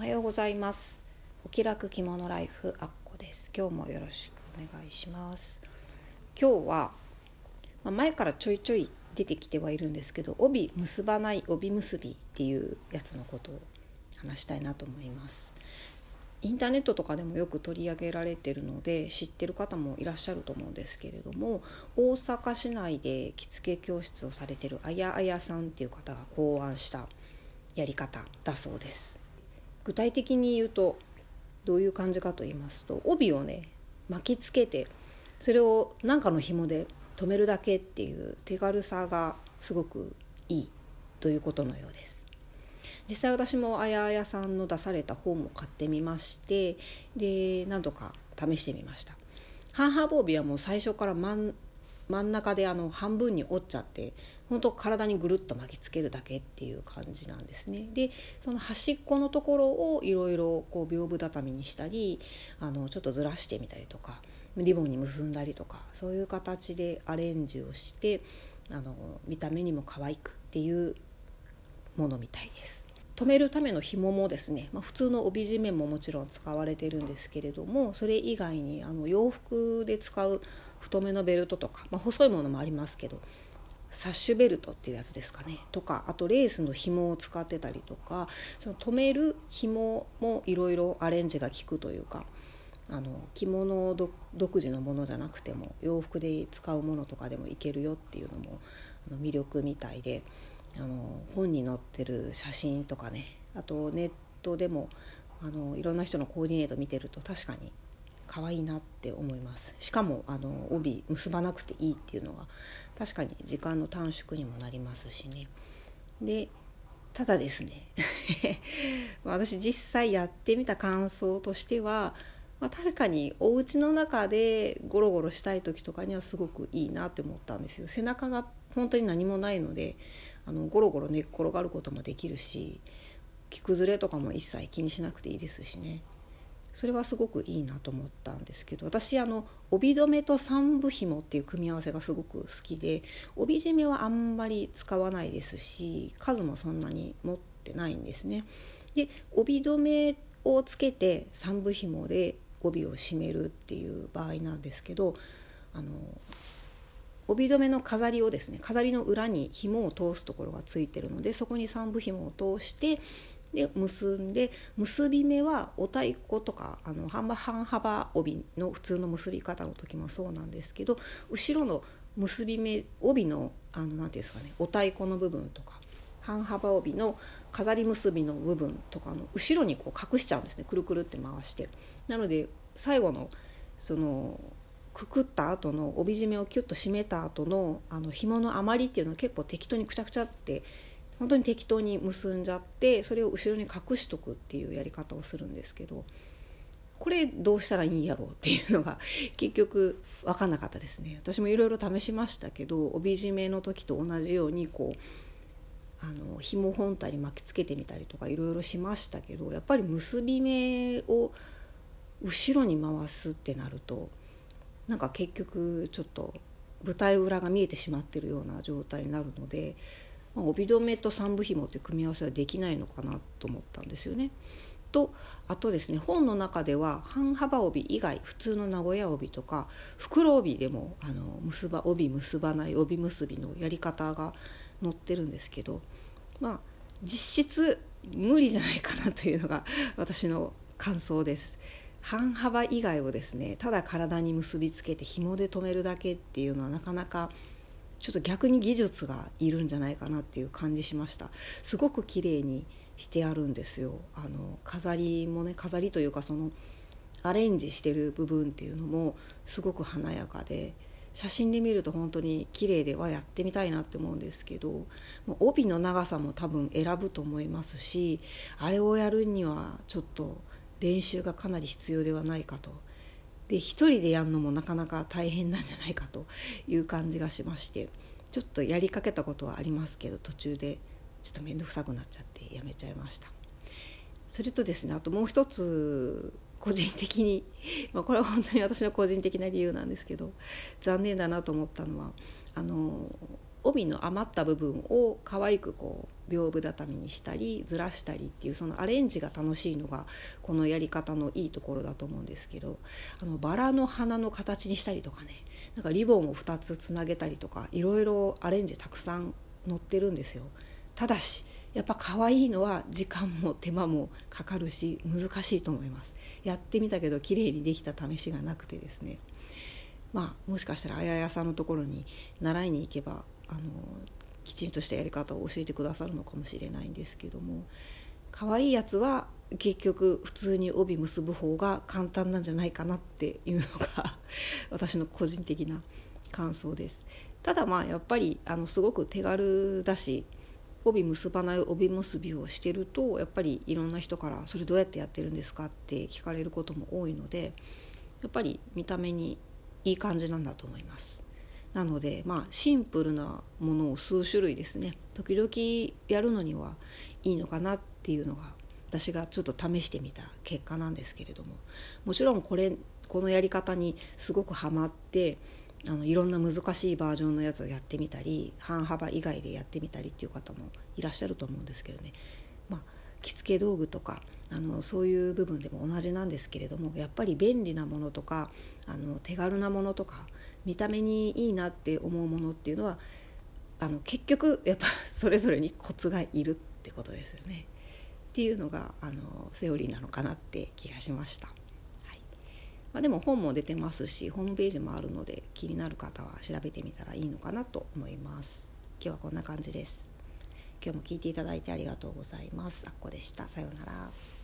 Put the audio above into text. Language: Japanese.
おはようございます。お気楽着物ライフあっこです。今日もよろしくお願いします。今日はま前からちょいちょい出てきてはいるんですけど帯結ばない帯結びっていうやつのことを話したいなと思います。インターネットとかでもよく取り上げられてるので知ってる方もいらっしゃると思うんですけれども大阪市内で着付け教室をされてるあやあやさんっていう方が考案したやり方だそうです。具体的に言うとどういう感じかと言いますと帯をね巻きつけてそれを何かの紐で留めるだけっていう手軽さがすごくいいということのようです。実際私もあやあやさんの出された本も買ってみましてで何度か試してみました。半波防備はもう最初から真真ん中であの半分に折っちゃって本当体にぐるっと巻きつけるだけっていう感じなんですね。でその端っこのところをいろいろこう屏風畳にしたりあのちょっとずらしてみたりとかリボンに結んだりとかそういう形でアレンジをしてあの見た目にも可愛くっていうものみたいです。留めるための紐もですね、まあ、普通の帯締めももちろん使われてるんですけれどもそれ以外にあの洋服で使う太めのベルトとか、まあ、細いものもありますけどサッシュベルトっていうやつですかね。とかあとレースの紐を使ってたりとかその留める紐もいろいろアレンジが効くというかあの着物独自のものじゃなくても洋服で使うものとかでもいけるよっていうのもあの魅力みたいであの本に載ってる写真とかねあとネットでもあのいろんな人のコーディネート見てると確かに可愛いなって思います。しかもあの帯結ばなくていいっていうのが確かに時間の短縮にもなりますしね。でただですね 私実際やってみた感想としては、まあ、確かにお家の中でゴロゴロしたい時とかにはすごくいいなって思ったんですよ。背中が本当に何もないのであのゴロゴロ寝っ転がることもできるし着崩れとかも一切気にしなくていいですしね。それはすごくいいなと思ったんですけど私あの帯留めと三部紐っていう組み合わせがすごく好きで帯締めはあんまり使わないですし数もそんなに持ってないんですね。で帯留めをつけて三部紐で帯を締めるっていう場合なんですけどあの帯留めの飾りをですね飾りの裏に紐を通すところがついてるのでそこに三部紐を通してで結んで結び目はお太鼓とかあの半幅帯の普通の結び方の時もそうなんですけど後ろの結び目帯のあのなんていうんですかねお太鼓の部分とか半幅帯の飾り結びの部分とかの後ろにこう隠しちゃうんですねくるくるって回してなので最後のそのくくった後の帯締めをキュッと締めた後のあの紐の余りっていうのは結構適当にくちゃくちゃって本当に適当に結んじゃってそれを後ろに隠しとくっていうやり方をするんですけどこれどうしたらいいんやろうっていうのが 結局分かんなかったですね。私もいろいろ試しましたけど帯締めの時と同じようにこうあの紐本体に巻きつけてみたりとかいろいろしましたけどやっぱり結び目を後ろに回すってなるとなんか結局ちょっと舞台裏が見えてしまってるような状態になるのでまあ、帯留めと三部紐って組み合わせはできないのかなと思ったんですよね。とあとですね本の中では半幅帯以外普通の名古屋帯とか袋帯でもあの結ば帯結ばない帯結びのやり方が載ってるんですけどまあ実質無理じゃないかなというのが私の感想です。半幅以外をですねただ体に結びつけて紐で留めるだけっていうのはなかなかちょっと逆に技術がいるんじゃないかなっていう感じしました。すごく綺麗にしてあるんですよ。あの飾りもね飾りというかそのアレンジしてる部分っていうのもすごく華やかで写真で見ると本当に綺麗ではやってみたいなって思うんですけど帯の長さも多分選ぶと思いますしあれをやるにはちょっと練習がかなり必要ではないかとで一人でやるのもなかなか大変なんじゃないかという感じがしましてちょっとやりかけたことはありますけど途中でちょっと面倒くさくなっちゃってやめちゃいました。それとですねあともう一つ個人的に、まあ、これは本当に私の個人的な理由なんですけど残念だなと思ったのはあの帯の余った部分を可愛くこう屏風畳にしたりずらしたりっていうそのアレンジが楽しいのがこのやり方のいいところだと思うんですけどあのバラの花の形にしたりとかねなんかリボンを2つつなげたりとかいろいろアレンジたくさん載ってるんですよ。ただしやっぱ可愛いのは時間も手間もかかるし難しいと思いますやってみたけど綺麗にできた試しがなくてですねまあもしかしたらあややさんのところに習いに行けばあのきちんとしたやり方を教えてくださるのかもしれないんですけども可愛いやつは結局普通に帯結ぶ方が簡単なんじゃないかなっていうのが 私の個人的な感想ですただまあやっぱりあのすごく手軽だし帯結ばない帯結びをしてるとやっぱりいろんな人から「それどうやってやってるんですか?」って聞かれることも多いのでやっぱり見た目にいい感じなんだと思います。なのでまあシンプルなものを数種類ですね。時々やるのにはいいのかなっていうのが私がちょっと試してみた結果なんですけれども。もちろんこれこのやり方にすごくハマってあのいろんな難しいバージョンのやつをやってみたり半幅以外でやってみたりっていう方もいらっしゃると思うんですけどね、まあ、着付け道具とかあのそういう部分でも同じなんですけれどもやっぱり便利なものとかあの手軽なものとか見た目にいいなって思うものっていうのはあの結局やっぱそれぞれにコツがいるってことですよね。っていうのがあのセオリーなのかなって気がしました。はい。まあ、でも本も出てますしホームページもあるので気になる方は調べてみたらいいのかなと思います。今日はこんな感じです。今日も聞いていただいてありがとうございます。あっこでした。さようなら。